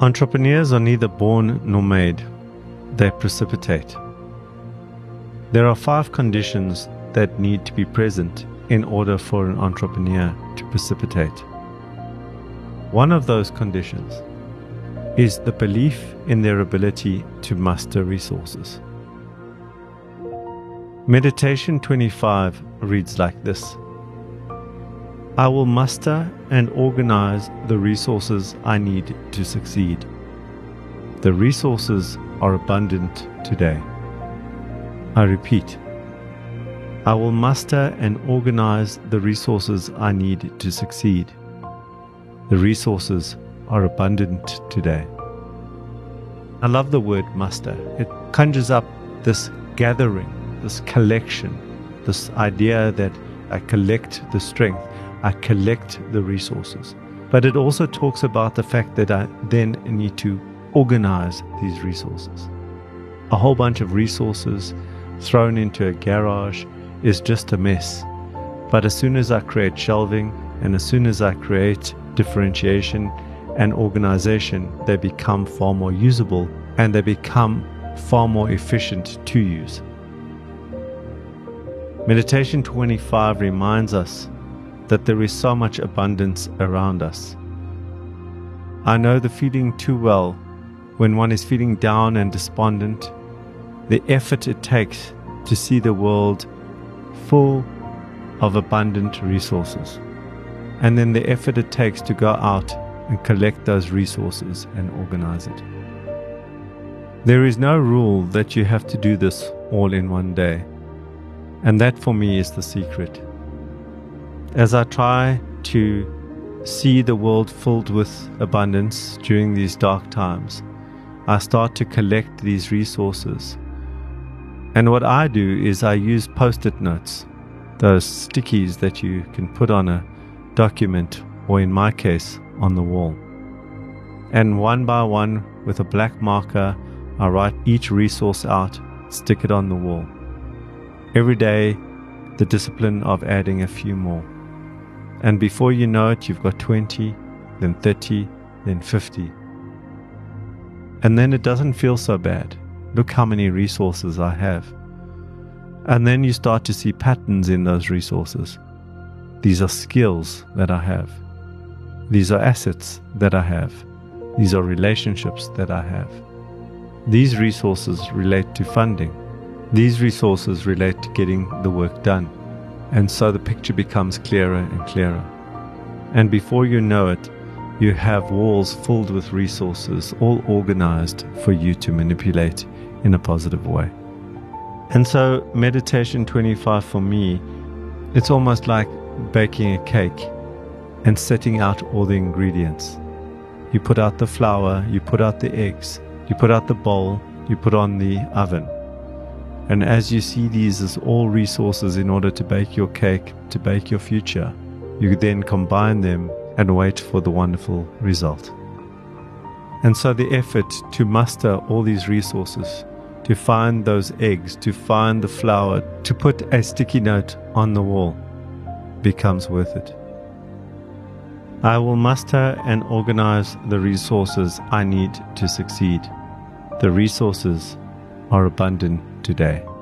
Entrepreneurs are neither born nor made, they precipitate. There are five conditions that need to be present in order for an entrepreneur to precipitate. One of those conditions is the belief in their ability to muster resources. Meditation 25 reads like this I will muster and organize the resources I need to succeed. The resources are abundant today. I repeat, I will muster and organize the resources I need to succeed. The resources are abundant today. I love the word muster. It conjures up this gathering, this collection, this idea that I collect the strength, I collect the resources. But it also talks about the fact that I then need to organize these resources. A whole bunch of resources thrown into a garage is just a mess. But as soon as I create shelving and as soon as I create differentiation and organization, they become far more usable and they become far more efficient to use. Meditation 25 reminds us that there is so much abundance around us. I know the feeling too well when one is feeling down and despondent the effort it takes to see the world full of abundant resources, and then the effort it takes to go out and collect those resources and organize it. There is no rule that you have to do this all in one day, and that for me is the secret. As I try to see the world filled with abundance during these dark times, I start to collect these resources and what I do is I use post it notes, those stickies that you can put on a document, or in my case, on the wall. And one by one, with a black marker, I write each resource out, stick it on the wall. Every day, the discipline of adding a few more. And before you know it, you've got 20, then 30, then 50. And then it doesn't feel so bad Look how many resources I have. And then you start to see patterns in those resources. These are skills that I have. These are assets that I have. These are relationships that I have. These resources relate to funding. These resources relate to getting the work done. And so the picture becomes clearer and clearer. And before you know it, you have walls filled with resources, all organized for you to manipulate in a positive way. And so, meditation 25 for me, it's almost like baking a cake and setting out all the ingredients. You put out the flour, you put out the eggs, you put out the bowl, you put on the oven. And as you see these as all resources in order to bake your cake, to bake your future, you then combine them and wait for the wonderful result. And so the effort to muster all these resources to find those eggs, to find the flour, to put a sticky note on the wall becomes worth it. I will muster and organize the resources I need to succeed. The resources are abundant today.